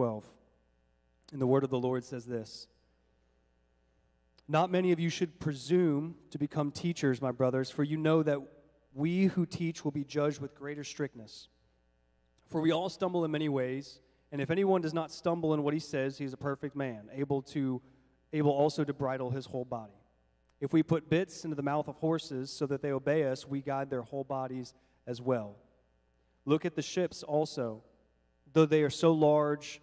12. And the word of the Lord says this Not many of you should presume to become teachers, my brothers, for you know that we who teach will be judged with greater strictness. For we all stumble in many ways, and if anyone does not stumble in what he says, he is a perfect man, able to able also to bridle his whole body. If we put bits into the mouth of horses so that they obey us, we guide their whole bodies as well. Look at the ships also. Though they are so large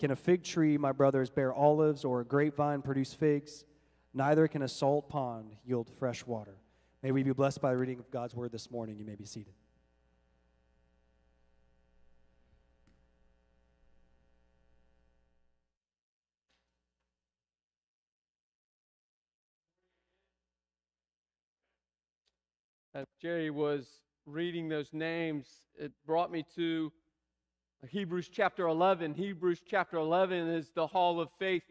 Can a fig tree, my brothers, bear olives, or a grapevine produce figs? Neither can a salt pond yield fresh water. May we be blessed by the reading of God's word this morning. You may be seated. As Jerry was reading those names, it brought me to Hebrews chapter 11. Hebrews chapter 11 is the hall of faith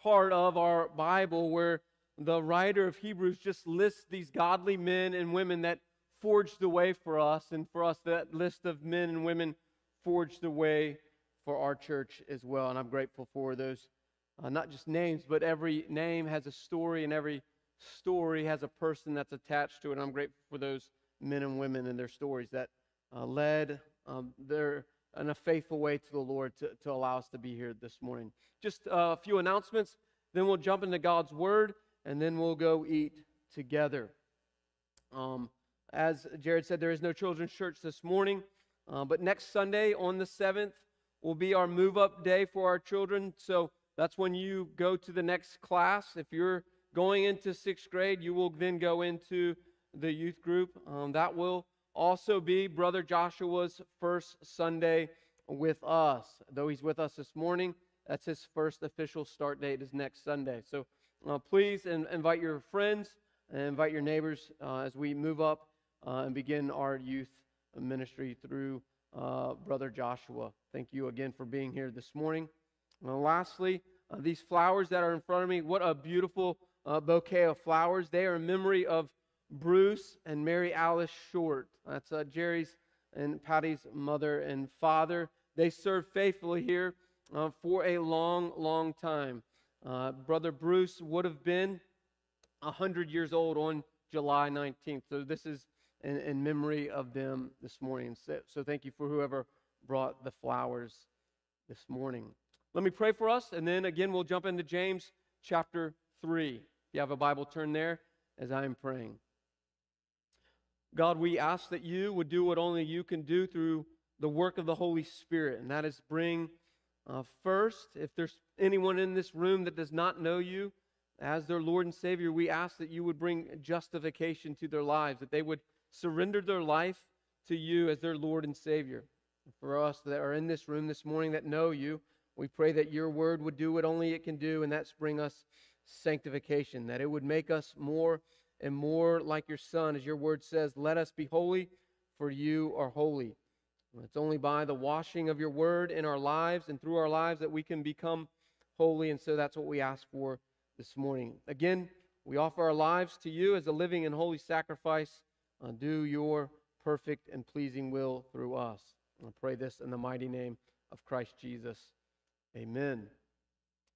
part of our Bible where the writer of Hebrews just lists these godly men and women that forged the way for us, and for us, that list of men and women forged the way for our church as well. And I'm grateful for those, uh, not just names, but every name has a story, and every story has a person that's attached to it. And I'm grateful for those men and women and their stories that uh, led um, their in a faithful way to the Lord to, to allow us to be here this morning. Just a few announcements, then we'll jump into God's Word, and then we'll go eat together. Um, as Jared said, there is no children's church this morning, uh, but next Sunday on the 7th will be our move up day for our children. So that's when you go to the next class. If you're going into sixth grade, you will then go into the youth group. Um, that will also be Brother Joshua's first Sunday with us. Though he's with us this morning, that's his first official start date is next Sunday. So uh, please in, invite your friends and invite your neighbors uh, as we move up uh, and begin our youth ministry through uh, Brother Joshua. Thank you again for being here this morning. And lastly, uh, these flowers that are in front of me, what a beautiful uh, bouquet of flowers. They are in memory of Bruce and Mary Alice Short. That's uh, Jerry's and Patty's mother and father. They served faithfully here uh, for a long, long time. Uh, Brother Bruce would have been 100 years old on July 19th. So this is in, in memory of them this morning. So, so thank you for whoever brought the flowers this morning. Let me pray for us, and then again we'll jump into James chapter 3 you have a Bible, turn there as I am praying. God, we ask that you would do what only you can do through the work of the Holy Spirit, and that is bring uh, first, if there's anyone in this room that does not know you as their Lord and Savior, we ask that you would bring justification to their lives, that they would surrender their life to you as their Lord and Savior. For us that are in this room this morning that know you, we pray that your word would do what only it can do, and that's bring us sanctification, that it would make us more and more like your Son, as your word says, let us be holy, for you are holy. It's only by the washing of your word in our lives and through our lives that we can become holy, and so that's what we ask for this morning. Again, we offer our lives to you as a living and holy sacrifice. Uh, do your perfect and pleasing will through us. I pray this in the mighty name of Christ Jesus. Amen.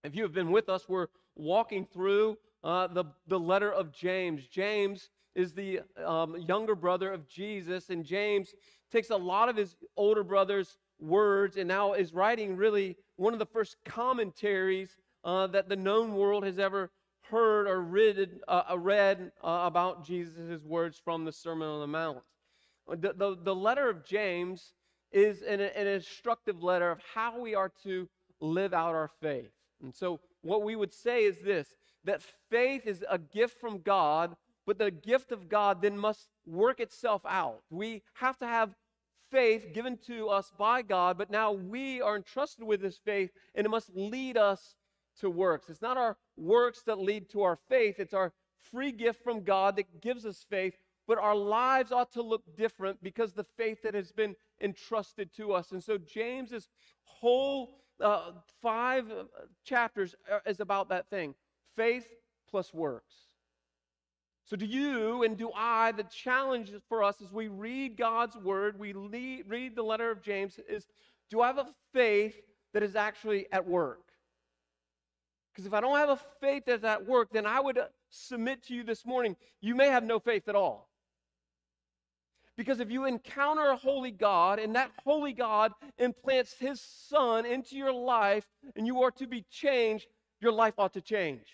If you have been with us, we're walking through uh, the, the letter of James. James is the um, younger brother of Jesus, and James takes a lot of his older brother's words and now is writing really one of the first commentaries uh, that the known world has ever heard or read, uh, uh read uh, about Jesus' words from the Sermon on the Mount. The, the, the letter of James is an, an instructive letter of how we are to live out our faith. And so, what we would say is this that faith is a gift from God, but the gift of God then must work itself out. We have to have faith given to us by God, but now we are entrusted with this faith, and it must lead us to works. It's not our works that lead to our faith, it's our free gift from God that gives us faith, but our lives ought to look different because the faith that has been entrusted to us. And so James's whole uh, five uh, chapters is about that thing faith plus works. So, do you and do I, the challenge for us as we read God's word, we lead, read the letter of James, is do I have a faith that is actually at work? Because if I don't have a faith that's at work, then I would uh, submit to you this morning, you may have no faith at all. Because if you encounter a holy God and that holy God implants his son into your life and you are to be changed, your life ought to change.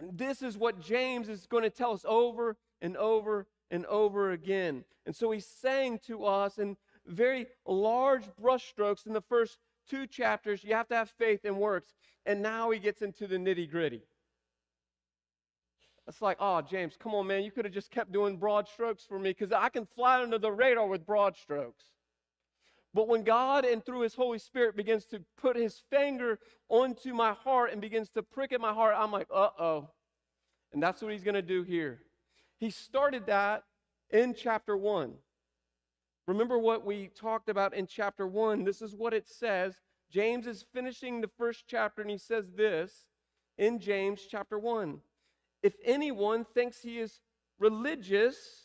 And this is what James is going to tell us over and over and over again. And so he's saying to us in very large brushstrokes in the first two chapters, you have to have faith and works. And now he gets into the nitty gritty. It's like, oh, James, come on, man. You could have just kept doing broad strokes for me because I can fly under the radar with broad strokes. But when God and through His Holy Spirit begins to put His finger onto my heart and begins to prick at my heart, I'm like, uh oh. And that's what He's going to do here. He started that in chapter 1. Remember what we talked about in chapter 1? This is what it says. James is finishing the first chapter and he says this in James chapter 1 if anyone thinks he is religious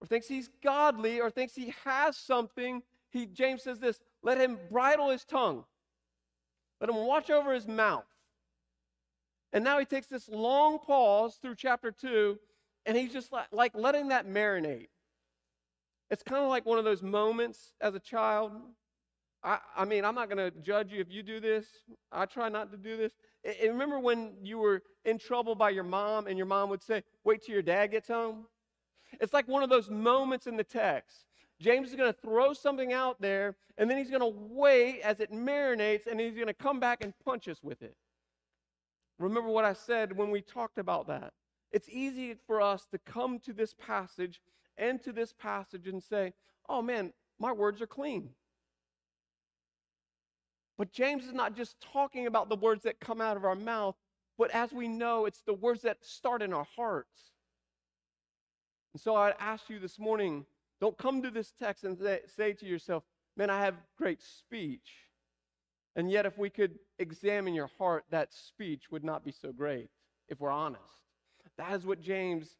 or thinks he's godly or thinks he has something, he James says this, let him bridle his tongue. Let him watch over his mouth. And now he takes this long pause through chapter 2 and he's just like, like letting that marinate. It's kind of like one of those moments as a child. I, I mean, I'm not going to judge you if you do this. I try not to do this. Remember when you were in trouble by your mom and your mom would say, Wait till your dad gets home? It's like one of those moments in the text. James is going to throw something out there, and then he's going to wait as it marinates, and he's going to come back and punch us with it. Remember what I said when we talked about that. It's easy for us to come to this passage and to this passage and say, Oh man, my words are clean. But James is not just talking about the words that come out of our mouth, but as we know, it's the words that start in our hearts. And so I'd ask you this morning don't come to this text and say to yourself, man, I have great speech. And yet, if we could examine your heart, that speech would not be so great, if we're honest. That is what James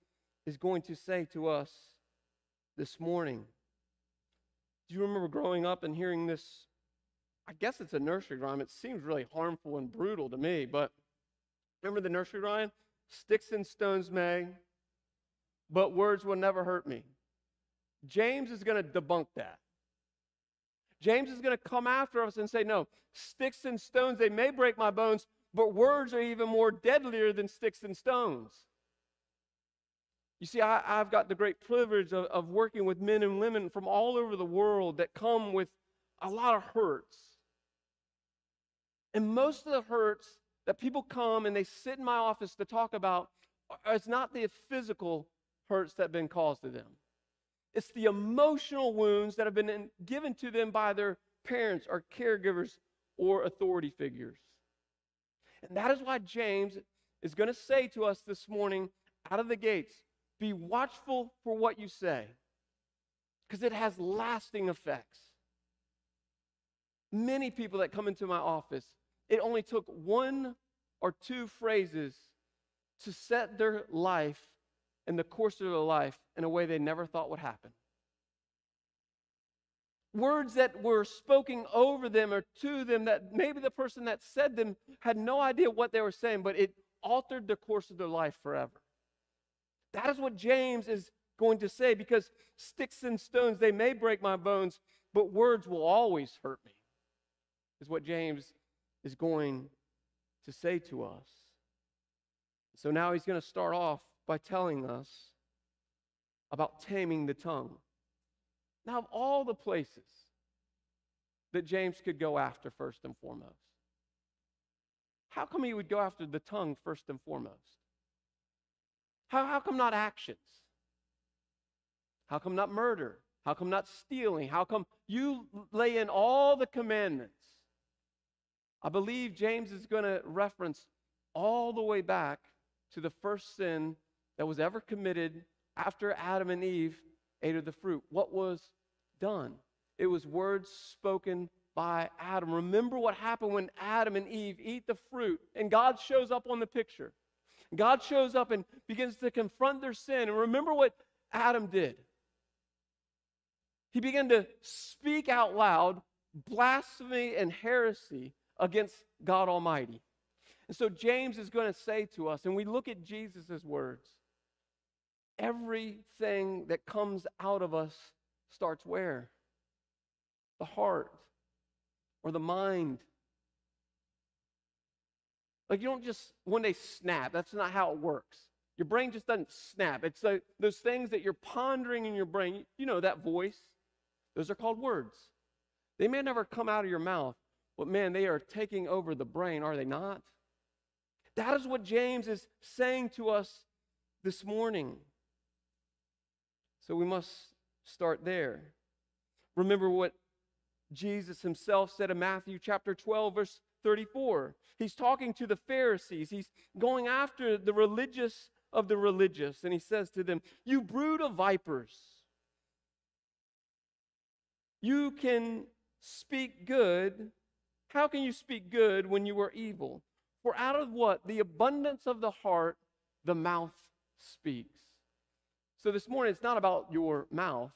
is going to say to us this morning. Do you remember growing up and hearing this I guess it's a nursery rhyme. It seems really harmful and brutal to me, but remember the nursery rhyme? Sticks and stones may, but words will never hurt me. James is going to debunk that. James is going to come after us and say, No, sticks and stones, they may break my bones, but words are even more deadlier than sticks and stones. You see, I, have got the great privilege of, of working with men and women from all over the world that come with a lot of hurts and most of the hurts that people come and they sit in my office to talk about, uh, it's not the physical hurts that have been caused to them. It's the emotional wounds that have been given to them by their parents or caregivers or authority figures. And that is why James is going to say to us this morning out of the gates be watchful for what you say, because it has lasting effects. Many people that come into my office it only took one or two phrases to set their life and the course of their life in a way they never thought would happen. Words that were spoken over them or to them that maybe the person that said them had no idea what they were saying, but it altered the course of their life forever. That is what James is going to say because sticks and stones, they may break my bones, but words will always hurt me. is what James is going to say to us. So now he's going to start off by telling us about taming the tongue. Now, of all the places that James could go after first and foremost, how come he would go after the tongue first and foremost? How, how come not actions? How come not murder? How come not stealing? How come you lay in all the commandments? I believe James is going to reference all the way back to the first sin that was ever committed after Adam and Eve ate of the fruit. What was done? It was words spoken by Adam. Remember what happened when Adam and Eve eat the fruit and God shows up on the picture. God shows up and begins to confront their sin. And remember what Adam did. He began to speak out loud blasphemy and heresy against God Almighty. And so James is going to say to us, and we look at Jesus' words everything that comes out of us starts where? The heart or the mind. Like you don't just one day snap. That's not how it works. Your brain just doesn't snap. It's like those things that you're pondering in your brain. You know that voice. Those are called words. They may never come out of your mouth, but man, they are taking over the brain, are they not? That is what James is saying to us this morning. So we must start there. Remember what Jesus himself said in Matthew chapter 12, verse 34. He's talking to the Pharisees, he's going after the religious of the religious, and he says to them, You brood of vipers, you can speak good. How can you speak good when you are evil? For out of what? The abundance of the heart, the mouth speaks. So this morning, it's not about your mouth.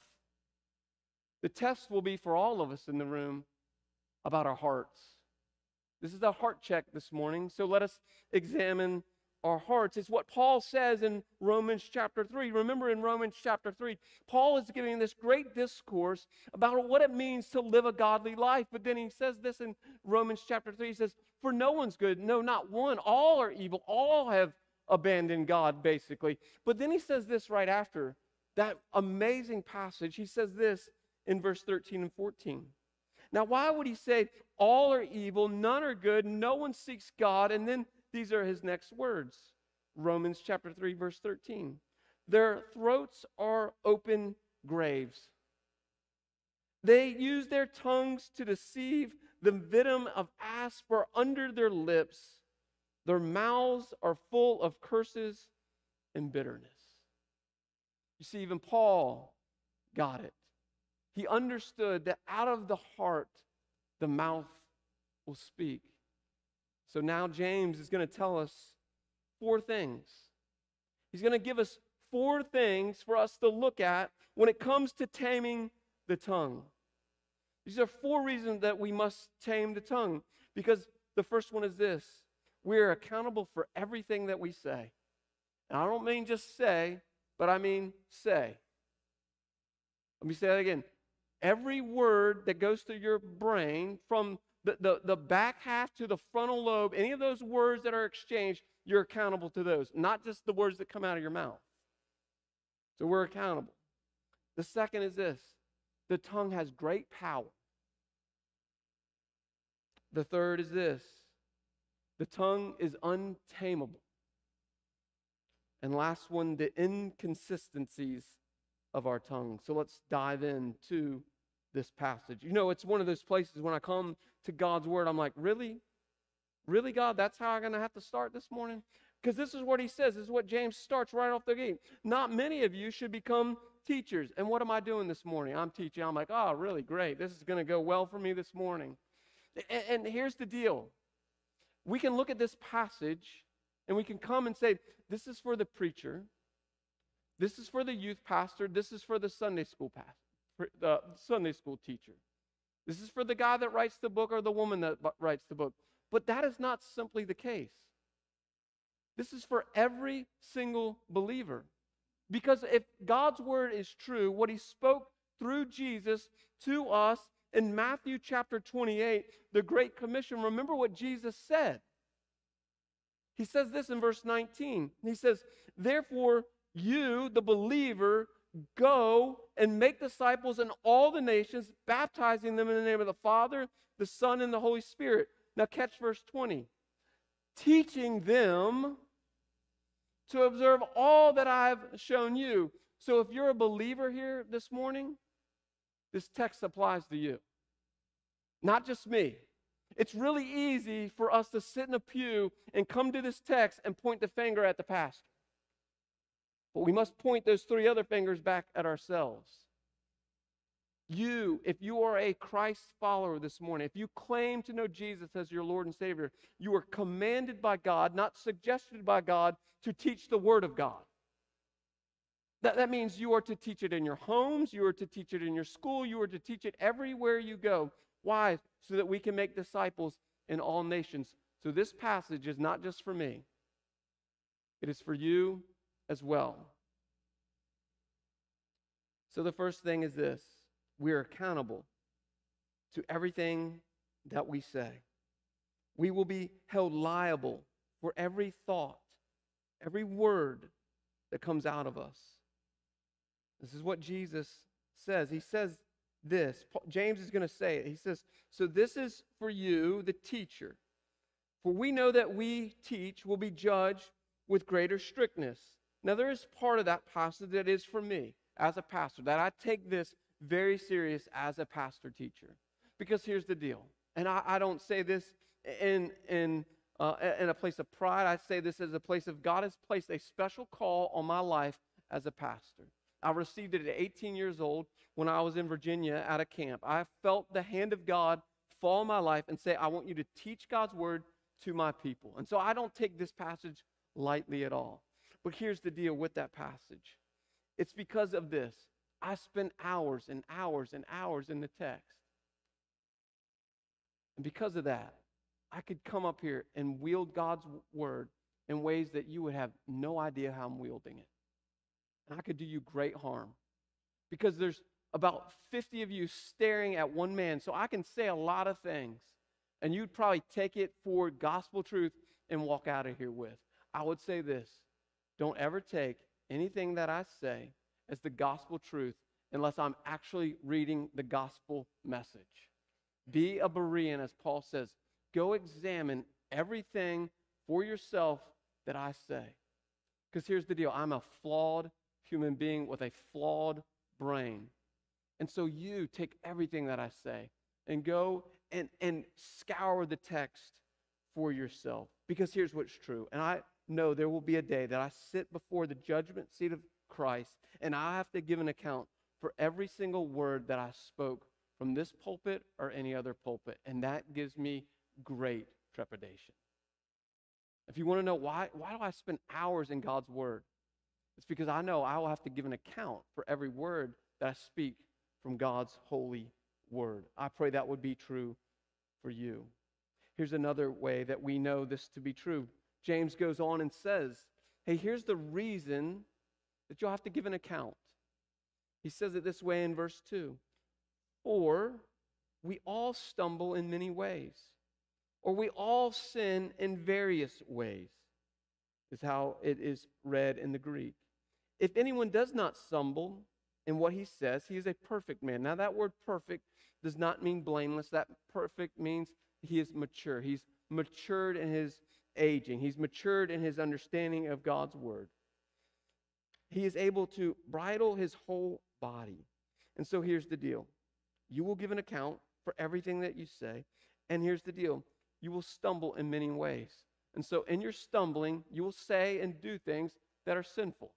The test will be for all of us in the room about our hearts. This is a heart check this morning, so let us examine our hearts. It's what Paul says in Romans chapter 3. Remember in Romans chapter 3, Paul is giving this great discourse about what it means to live a godly life. But then he says this in Romans chapter 3. He says, For no one's good, no, not one. All are evil. All have abandoned God, basically. But then he says this right after that amazing passage. He says this in verse 13 and 14. Now, why would he say, All are evil, none are good, no one seeks God? And then these are his next words Romans chapter 3, verse 13. Their throats are open graves. They use their tongues to deceive. The venom of asp are under their lips. Their mouths are full of curses and bitterness. You see, even Paul got it. He understood that out of the heart, the mouth will speak. So now James is going to tell us four things. He's going to give us four things for us to look at when it comes to taming the tongue. These are four reasons that we must tame the tongue. Because the first one is this we are accountable for everything that we say. And I don't mean just say, but I mean say. Let me say that again. Every word that goes through your brain, from the, the, the back half to the frontal lobe, any of those words that are exchanged, you're accountable to those, not just the words that come out of your mouth. So we're accountable. The second is this the tongue has great power. The third is this the tongue is untamable. And last one, the inconsistencies of our tongue. So let's dive into this passage. You know, it's one of those places when I come to God's word, I'm like, really? Really, God? That's how I'm going to have to start this morning? Because this is what he says. This is what James starts right off the gate. Not many of you should become teachers. And what am I doing this morning? I'm teaching. I'm like, oh, really great. This is going to go well for me this morning. And, and here's the deal we can look at this passage and we can come and say, this is for the preacher. This is for the youth pastor. This is for the Sunday school pastor, the Sunday school teacher. This is for the guy that writes the book or the woman that writes the book. But that is not simply the case. This is for every single believer. Because if God's word is true, what he spoke through Jesus to us In Matthew chapter 28, the Great Commission, remember what Jesus said. He says this in verse 19. He says, Therefore, you, the believer, go and make disciples in all the nations, baptizing them in the name of the Father, the Son, and the Holy Spirit. Now, catch verse 20. Teaching them to observe all that I've shown you. So, if you're a believer here this morning, this text applies to you, not just me. It's really easy for us to sit in a pew and come to this text and point the finger at the pastor. But we must point those three other fingers back at ourselves. You, if you are a Christ follower this morning, if you claim to know Jesus as your Lord and Savior, you are commanded by God, not suggested by God, to teach the Word of God. That, that means you are to teach it in your homes, you are to teach it in your school, you are to teach it everywhere you go. Why? So that we can make disciples in all nations. So this passage is not just for me, it is for you as well. So the first thing is this we are accountable to everything that we say. We will be held liable for every thought, every word that comes out of us. This is what Jesus says. He says this. James is going to say it. He says, So this is for you, the teacher. For we know that we teach will be judged with greater strictness. Now, there is part of that passage that is for me as a pastor, that I take this very serious as a pastor teacher. Because here's the deal, and I, I don't say this in, in, uh, in a place of pride, I say this as a place of God has placed a special call on my life as a pastor. I received it at 18 years old when I was in Virginia at a camp. I felt the hand of God fall on my life and say, I want you to teach God's word to my people. And so I don't take this passage lightly at all. But here's the deal with that passage it's because of this. I spend hours and hours and hours in the text. And because of that, I could come up here and wield God's word in ways that you would have no idea how I'm wielding it. And I could do you great harm because there's about 50 of you staring at one man. So I can say a lot of things, and you'd probably take it for gospel truth and walk out of here with. I would say this don't ever take anything that I say as the gospel truth unless I'm actually reading the gospel message. Be a Berean, as Paul says. Go examine everything for yourself that I say. Because here's the deal I'm a flawed human being with a flawed brain. And so you take everything that I say and go and, and scour the text for yourself. Because here's what's true. And I, know there will be a day that I sit before the judgment seat of Christ and I have to give an account for every single word that I spoke from this pulpit or any other pulpit. And that gives me great trepidation. If you want to know why, why do I spend hours in God's word? It's because I know I will have to give an account for every word that I speak from God's holy word. I pray that would be true for you. Here's another way that we know this to be true James goes on and says, hey, here's the reason that you'll have to give an account. He says it this way in verse 2 Or we all stumble in many ways, or we all sin in various ways, is how it is read in the Greek. If anyone does not stumble in what he says, he is a perfect man. Now, that word perfect does not mean blameless. That perfect means he is mature. He's matured in his aging. He's matured in his understanding of God's word. He is able to bridle his whole body. And so here's the deal you will give an account for everything that you say. And here's the deal you will stumble in many ways. And so in your stumbling, you will say and do things that are sinful,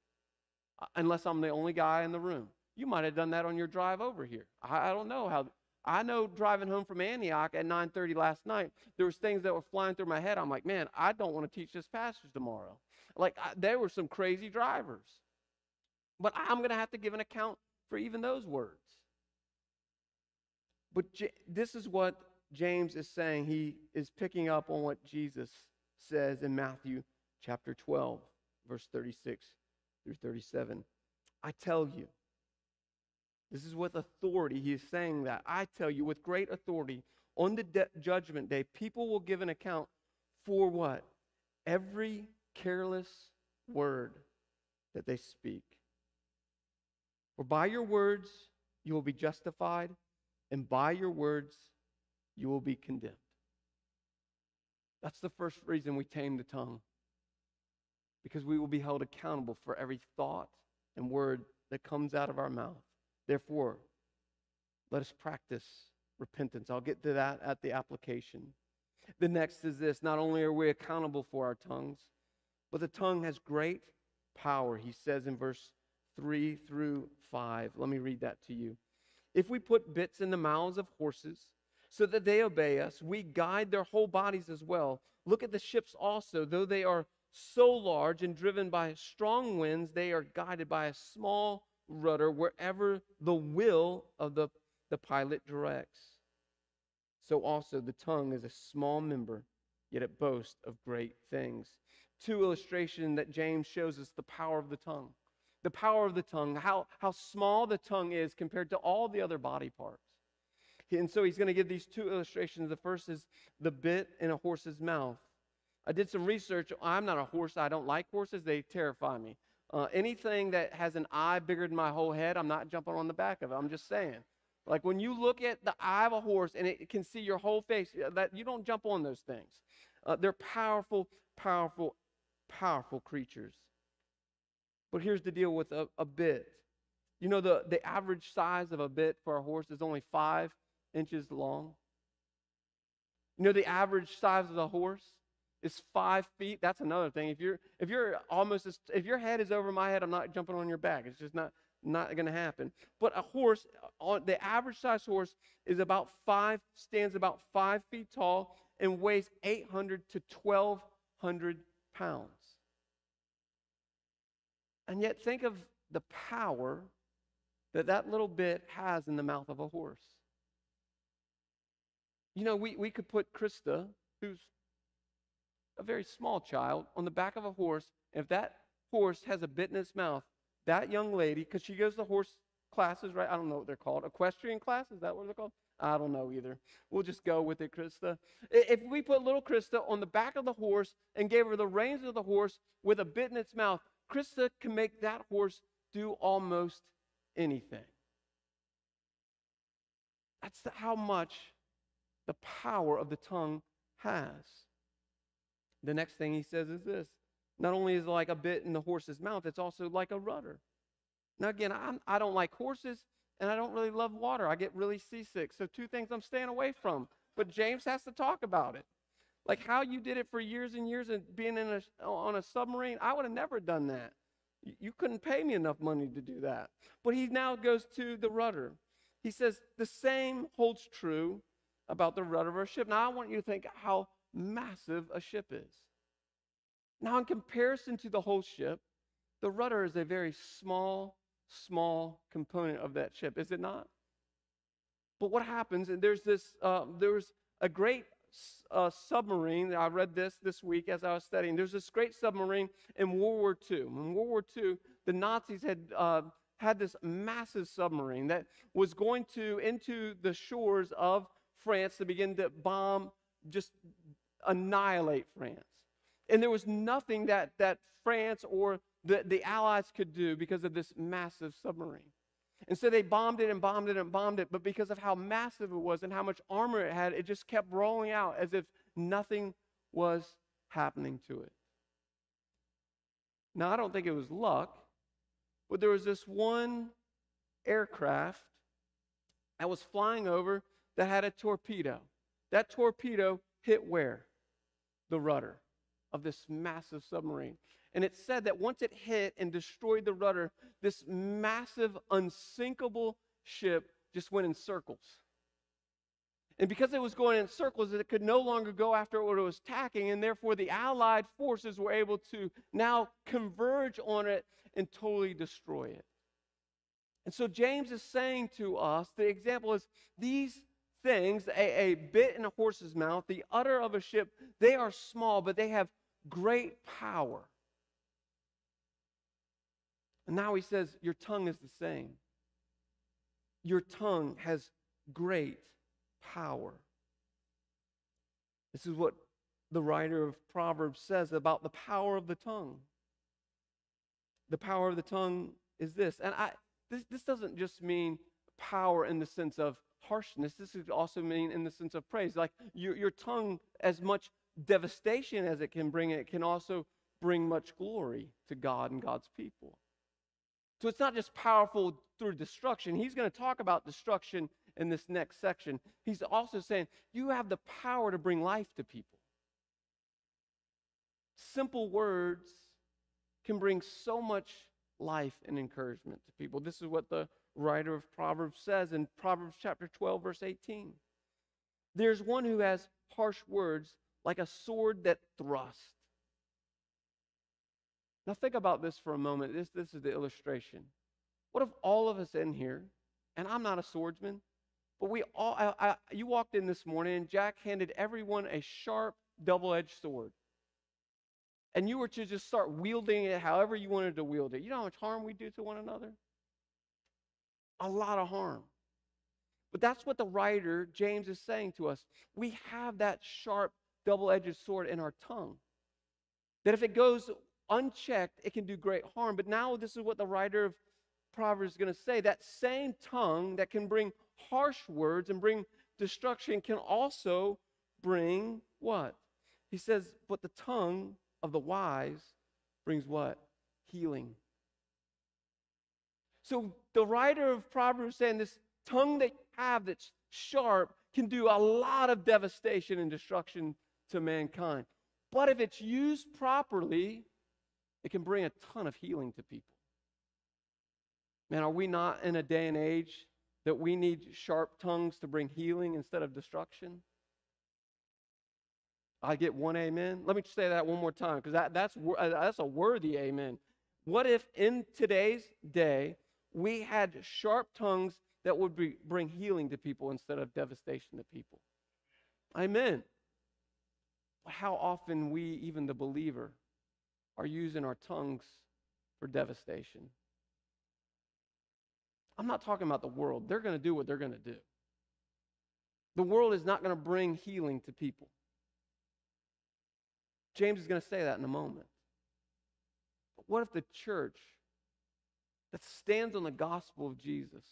Uh, unless I'm the only guy in the room. You might have done that on your drive over here. I, I don't know how I know driving home from Antioch at 9:30 last night, there was things that were flying through my head. I'm like, man, I don't want to teach this passage tomorrow. Like I, there were some crazy drivers, but I'm going to have to give an account for even those words. But J- this is what James is saying. He is picking up on what Jesus says in Matthew chapter 12, verse 36 through 37. I tell you, This is with authority. He is saying that. I tell you, with great authority, on the de- judgment day, people will give an account for what? Every careless word that they speak. For by your words you will be justified, and by your words you will be condemned. That's the first reason we tame the tongue. Because we will be held accountable for every thought and word that comes out of our mouth. Therefore, let us practice repentance. I'll get to that at the application. The next is this not only are we accountable for our tongues, but the tongue has great power. He says in verse 3 through 5. Let me read that to you. If we put bits in the mouths of horses so that they obey us, we guide their whole bodies as well. Look at the ships also, though they are so large and driven by strong winds, they are guided by a small rudder wherever the will of the, the pilot directs. So also the tongue is a small member, yet it boasts of great things. Two illustration that James shows us the power of the tongue. The power of the tongue, how, how small the tongue is compared to all the other body parts. And so he's going to give these two illustrations. The first is the bit in a horse's mouth. I did some research. I'm not a horse. I don't like horses. They terrify me. Uh, anything that has an eye bigger than my whole head, I'm not jumping on the back of it. I'm just saying. Like when you look at the eye of a horse and it can see your whole face, that you don't jump on those things. Uh, they're powerful, powerful, powerful creatures. But here's the deal with a, a bit. You know, the, the average size of a bit for a horse is only five inches long. You know, the average size of the horse is five feet. That's another thing. If you're if you're almost as, if your head is over my head, I'm not jumping on your back. It's just not not going to happen. But a horse, on the average size horse, is about five stands about five feet tall and weighs 800 to 1200 pounds. And yet, think of the power that that little bit has in the mouth of a horse. You know, we, we could put Krista, who's a very small child, on the back of a horse. And If that horse has a bit in its mouth, that young lady, because she goes to horse classes, right? I don't know what they're called. Equestrian classes, is that what they're called? I don't know either. We'll just go with it, Krista. If we put little Krista on the back of the horse and gave her the reins of the horse with a bit in its mouth, Krista can make that horse do almost anything. That's how much the power of the tongue has. The next thing he says is this not only is it like a bit in the horse's mouth, it's also like a rudder. Now, again, I'm, I don't like horses and I don't really love water. I get really seasick. So, two things I'm staying away from. But James has to talk about it. Like how you did it for years and years and being in a, on a submarine, I would have never done that. You couldn't pay me enough money to do that. But he now goes to the rudder. He says, the same holds true about the rudder of a ship. Now, I want you to think how massive a ship is. Now, in comparison to the whole ship, the rudder is a very small, small component of that ship, is it not? But what happens, and there's this, uh, there's a great uh, submarine. I read this this week as I was studying. There's this great submarine in World War II. In World War II, the Nazis had uh, had this massive submarine that was going to into the shores of France to begin to bomb, just annihilate France. And there was nothing that, that France or the, the Allies could do because of this massive submarine. And so they bombed it and bombed it and bombed it. But because of how massive it was and how much armor it had, it just kept rolling out as if nothing was happening to it. Now, I don't think it was luck, but there was this one aircraft that was flying over that had a torpedo. That torpedo hit where? The rudder of this massive submarine. And it said that once it hit and destroyed the rudder, this massive, unsinkable ship just went in circles. And because it was going in circles, it could no longer go after what it was attacking, and therefore the Allied forces were able to now converge on it and totally destroy it. And so James is saying to us the example is these things, a, a bit in a horse's mouth, the udder of a ship, they are small, but they have great power. And now he says, Your tongue is the same. your tongue has great power. This is what the writer of Proverbs says about the power of the tongue. The power of the tongue is this. And I this, this doesn't just mean power in the sense of harshness. This could also mean in the sense of praise. Like your, your tongue, as much devastation as it can bring, it can also bring much glory to God and God's people. So it's not just powerful through destruction. He's going to talk about destruction in this next section. He's also saying you have the power to bring life to people. Simple words can bring so much life and encouragement to people. This is what the writer of Proverbs says in Proverbs chapter 12, verse 18. There's one who has harsh words like a sword that thrusts. Now, think about this for a moment. This, this is the illustration. What if all of us in here, and I'm not a swordsman, but we all, I, I, you walked in this morning and Jack handed everyone a sharp, double edged sword. And you were to just start wielding it however you wanted to wield it. You know how much harm we do to one another? A lot of harm. But that's what the writer, James, is saying to us. We have that sharp, double edged sword in our tongue. That if it goes unchecked, it can do great harm. But now, this is what the writer of Proverbs is going to say that same tongue that can bring harsh words and bring destruction can also bring what? He says, but the tongue of the wise brings what? Healing. So the writer of Proverbs saying this tongue that you have that's sharp can do a lot of devastation and destruction to mankind. But if it's used properly, it can bring a ton of healing to people. Man, are we not in a day and age that we need sharp tongues to bring healing instead of destruction? I get one amen. Let me say that one more time because that, that's, uh, that's a worthy amen. What if in today's day we had sharp tongues that would be, bring healing to people instead of devastation to people? Amen. How often we, even the believer, are using our tongues for devastation. I'm not talking about the world. They're going to do what they're going to do. The world is not going to bring healing to people. James is going to say that in a moment. But what if the church that stands on the gospel of Jesus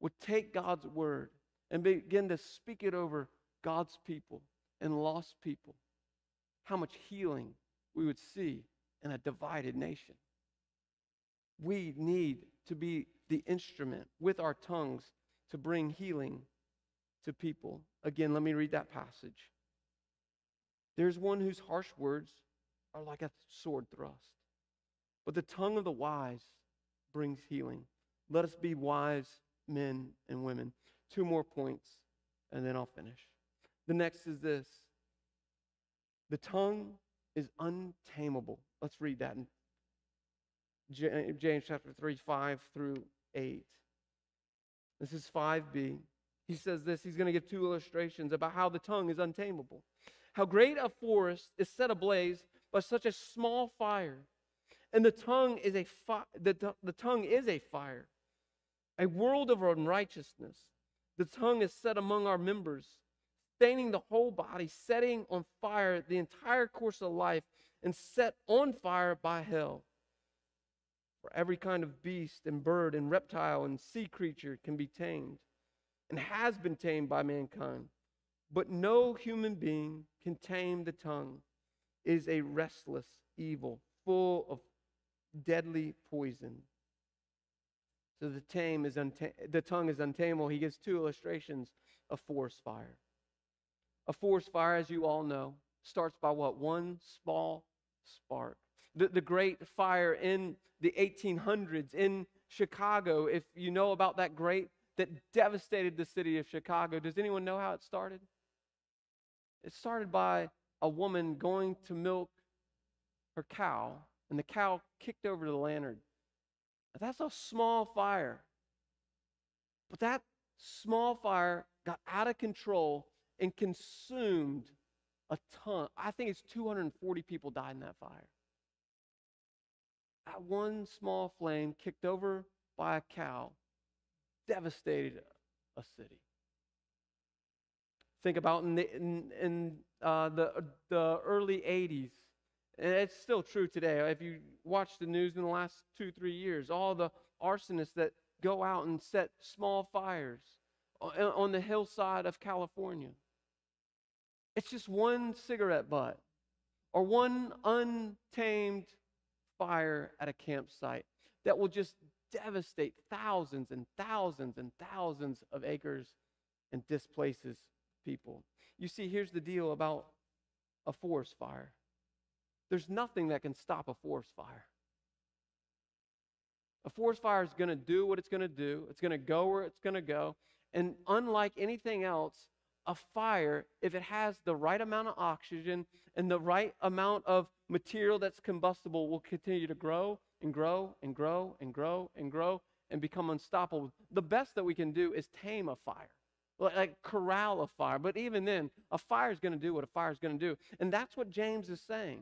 would take God's word and begin to speak it over God's people and lost people? How much healing we would see in a divided nation. We need to be the instrument with our tongues to bring healing to people. Again, let me read that passage. There's one whose harsh words are like a sword thrust, but the tongue of the wise brings healing. Let us be wise men and women. Two more points, and then I'll finish. The next is this the tongue is untamable. Let's read that in James chapter 3, 5 through 8. This is 5b. He says this. He's going to give two illustrations about how the tongue is untamable. How great a forest is set ablaze by such a small fire. And the tongue is a fi- the, the tongue is a fire, a world of unrighteousness. The tongue is set among our members, staining the whole body, setting on fire the entire course of life, and set on fire by hell. For every kind of beast and bird and reptile and sea creature can be tamed and has been tamed by mankind. But no human being can tame the tongue. It is a restless evil, full of deadly poison. So the tame is unta- the tongue is untamable. He gives two illustrations of forest fire. A forest fire, as you all know, starts by what? One small spark. The, the great fire in the 1800s in Chicago, if you know about that great, that devastated the city of Chicago. Does anyone know how it started? It started by a woman going to milk her cow, and the cow kicked over the lantern. That's a small fire. But that small fire got out of control and consumed a ton. I think it's 240 people died in that fire. That one small flame kicked over by a cow devastated a city. Think about in the, in, in, uh, the, the early 80s, and it's still true today. If you watch the news in the last two, three years, all the arsonists that go out and set small fires on the hillside of California. It's just one cigarette butt or one untamed fire at a campsite that will just devastate thousands and thousands and thousands of acres and displaces people. You see, here's the deal about a forest fire there's nothing that can stop a forest fire. A forest fire is going to do what it's going to do, it's going to go where it's going to go. And unlike anything else, a fire, if it has the right amount of oxygen and the right amount of material that's combustible, will continue to grow and grow and grow and grow and grow and become unstoppable. The best that we can do is tame a fire, like, corral a fire. But even then, a fire is going to do what a fire is going to do. And that's what James is saying.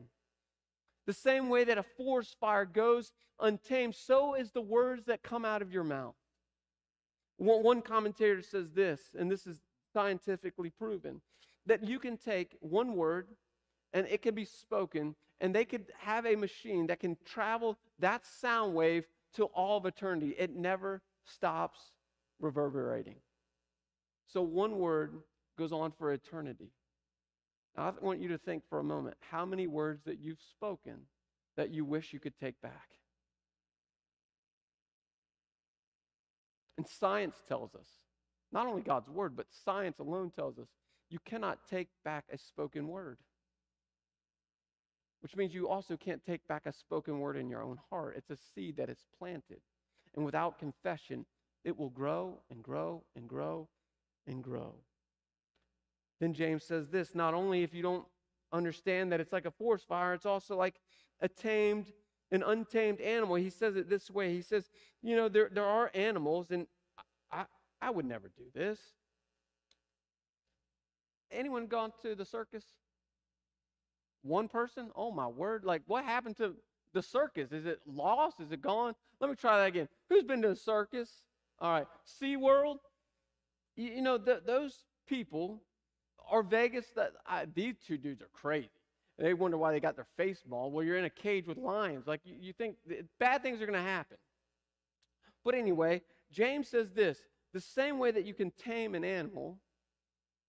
The same way that a forest fire goes untamed, so is the words that come out of your mouth. One commentator says this, and this is scientifically proven, that you can take one word and it can be spoken, and they could have a machine that can travel that sound wave to all of eternity. It never stops reverberating. So one word goes on for eternity. Now, I want you to think for a moment how many words that you've spoken that you wish you could take back. And science tells us, not only God's word, but science alone tells us, you cannot take back a spoken word. Which means you also can't take back a spoken word in your own heart. It's a seed that is planted. And without confession, it will grow and grow and grow and grow. Then James says this not only if you don't understand that it's like a forest fire, it's also like a tamed an untamed animal. He says it this way. He says, you know, there, there are animals, and I, I would never do this. Anyone gone to the circus? One person? Oh my word. Like what happened to the circus? Is it lost? Is it gone? Let me try that again. Who's been to the circus? All right. SeaWorld? You, you know, th- those people are Vegas. That I, these two dudes are crazy. They wonder why they got their face mauled. Well, you're in a cage with lions. Like you, you think bad things are going to happen. But anyway, James says this the same way that you can tame an animal,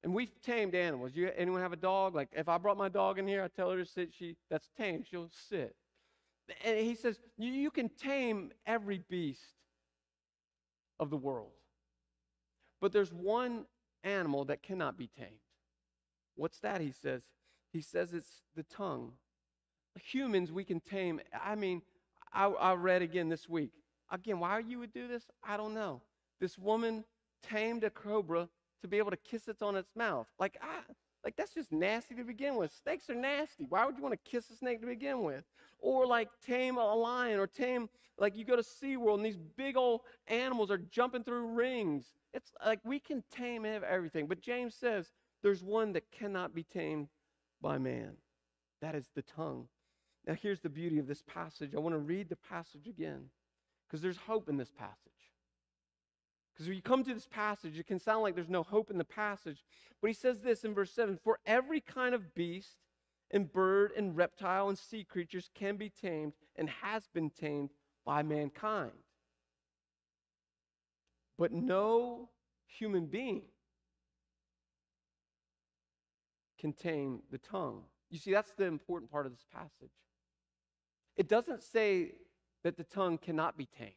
and we've tamed animals. You, anyone have a dog? Like if I brought my dog in here, I tell her to sit, she that's tame, she'll sit. And he says, you, you can tame every beast of the world. But there's one animal that cannot be tamed. What's that? He says, he says it's the tongue. Humans, we can tame. I mean, I, I read again this week. Again, why you would do this, I don't know. This woman tamed a cobra to be able to kiss it on its mouth. Like, I, like that's just nasty to begin with. Snakes are nasty. Why would you want to kiss a snake to begin with? Or like tame a lion or tame, like you go to SeaWorld and these big old animals are jumping through rings. It's like we can tame everything. But James says there's one that cannot be tamed by man. That is the tongue. Now, here's the beauty of this passage. I want to read the passage again because there's hope in this passage. Because when you come to this passage, it can sound like there's no hope in the passage. But he says this in verse 7 For every kind of beast and bird and reptile and sea creatures can be tamed and has been tamed by mankind. But no human being contain the tongue. You see, that's the important part of this passage. It doesn't say that the tongue cannot be tamed,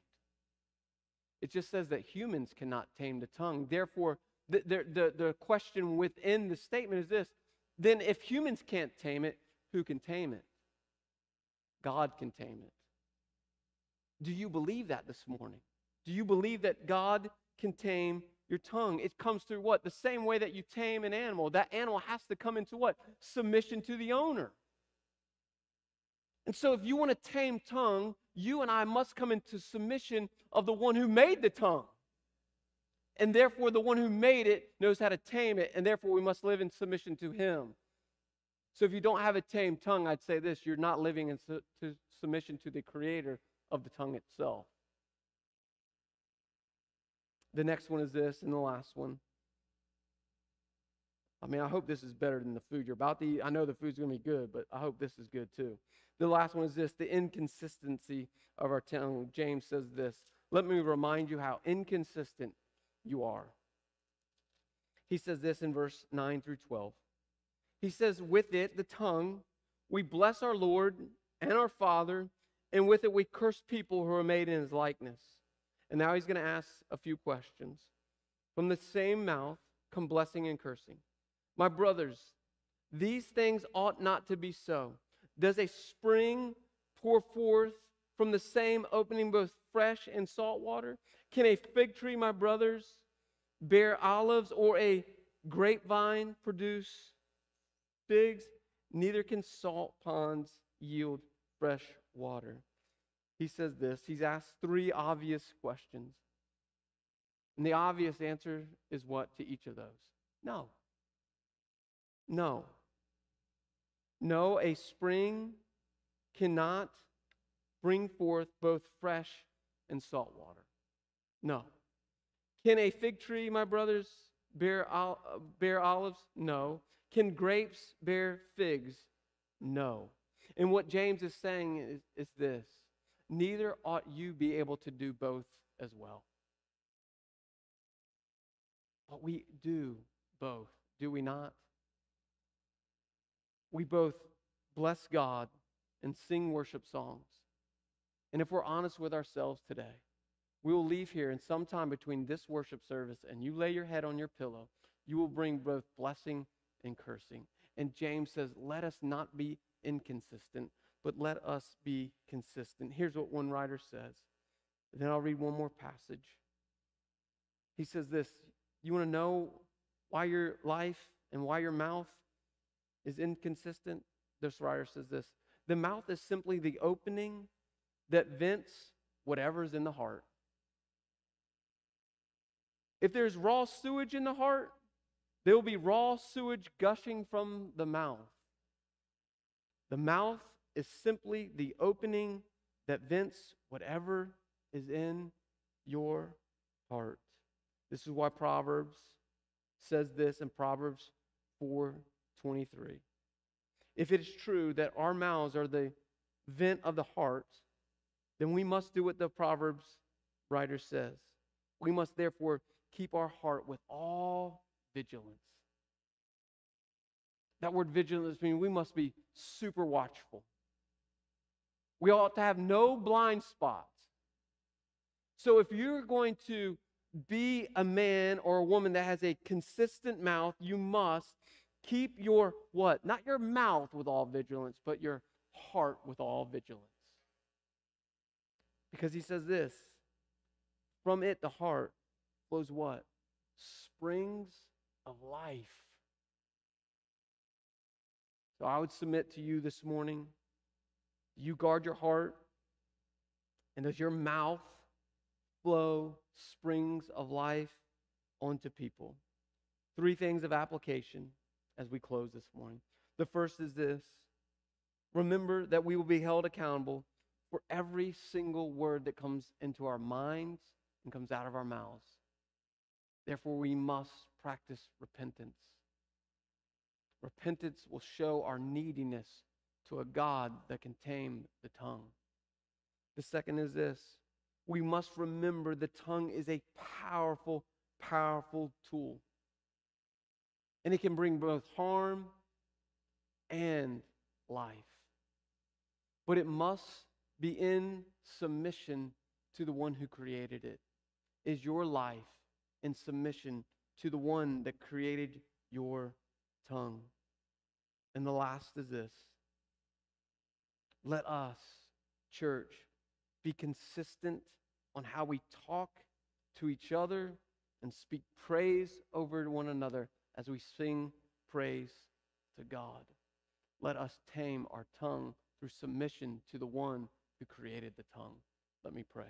it just says that humans cannot tame the tongue. Therefore, the, the, the, the question within the statement is this then, if humans can't tame it, who can tame it? God can tame it. Do you believe that this morning? Do you believe that God can tame your tongue. It comes through what? The same way that you tame an animal. That animal has to come into what? Submission to the owner. And so, if you want a tame tongue, you and I must come into submission of the one who made the tongue. And therefore, the one who made it knows how to tame it, and therefore, we must live in submission to him. So, if you don't have a tame tongue, I'd say this you're not living in su- to submission to the creator of the tongue itself. The next one is this, and the last one. I mean, I hope this is better than the food you're about to eat. I know the food's going to be good, but I hope this is good too. The last one is this the inconsistency of our tongue. James says this Let me remind you how inconsistent you are. He says this in verse 9 through 12. He says, With it, the tongue, we bless our Lord and our Father, and with it we curse people who are made in his likeness. And now he's going to ask a few questions. From the same mouth come blessing and cursing. My brothers, these things ought not to be so. Does a spring pour forth from the same opening both fresh and salt water? Can a fig tree, my brothers, bear olives, or a grapevine produce figs? Neither can salt ponds yield fresh water. He says this. He's asked three obvious questions. And the obvious answer is what to each of those? No. No. No, a spring cannot bring forth both fresh and salt water. No. Can a fig tree, my brothers, bear, bear olives? No. Can grapes bear figs? No. And what James is saying is, is this neither ought you be able to do both as well. But we do both, do we not? We both bless God and sing worship songs. And if we're honest with ourselves today, we will leave here and sometime between this worship service and you lay your head on your pillow, you will bring both blessing and cursing. And James says, let us not be inconsistent, but let us be consistent. Here's what one writer says. Then I'll read one more passage. He says this You want to know why your life and why your mouth is inconsistent? This writer says this The mouth is simply the opening that vents whatever's in the heart. If there's raw sewage in the heart, there will be raw sewage gushing from the mouth. The mouth is simply the opening that vents whatever is in your heart. This is why Proverbs says this in Proverbs 4:23. If it is true that our mouths are the vent of the heart, then we must do what the Proverbs writer says. We must therefore keep our heart with all vigilance. That word vigilance means we must be super watchful. We ought to have no blind spots. So if you're going to be a man or a woman that has a consistent mouth, you must keep your what? Not your mouth with all vigilance, but your heart with all vigilance. Because he says this from it, the heart flows what? Springs of life. So I would submit to you this morning you guard your heart, and does your mouth flow springs of life onto people? Three things of application as we close this morning. The first is this remember that we will be held accountable for every single word that comes into our minds and comes out of our mouths. Therefore, we must practice repentance. Repentance will show our neediness to a God that can tame the tongue. The second is this we must remember the tongue is a powerful, powerful tool. And it can bring both harm and life. But it must be in submission to the one who created it. Is your life in submission to the one that created your tongue? And the last is this let us, church, be consistent on how we talk to each other and speak praise over one another as we sing praise to God. Let us tame our tongue through submission to the one who created the tongue. Let me pray.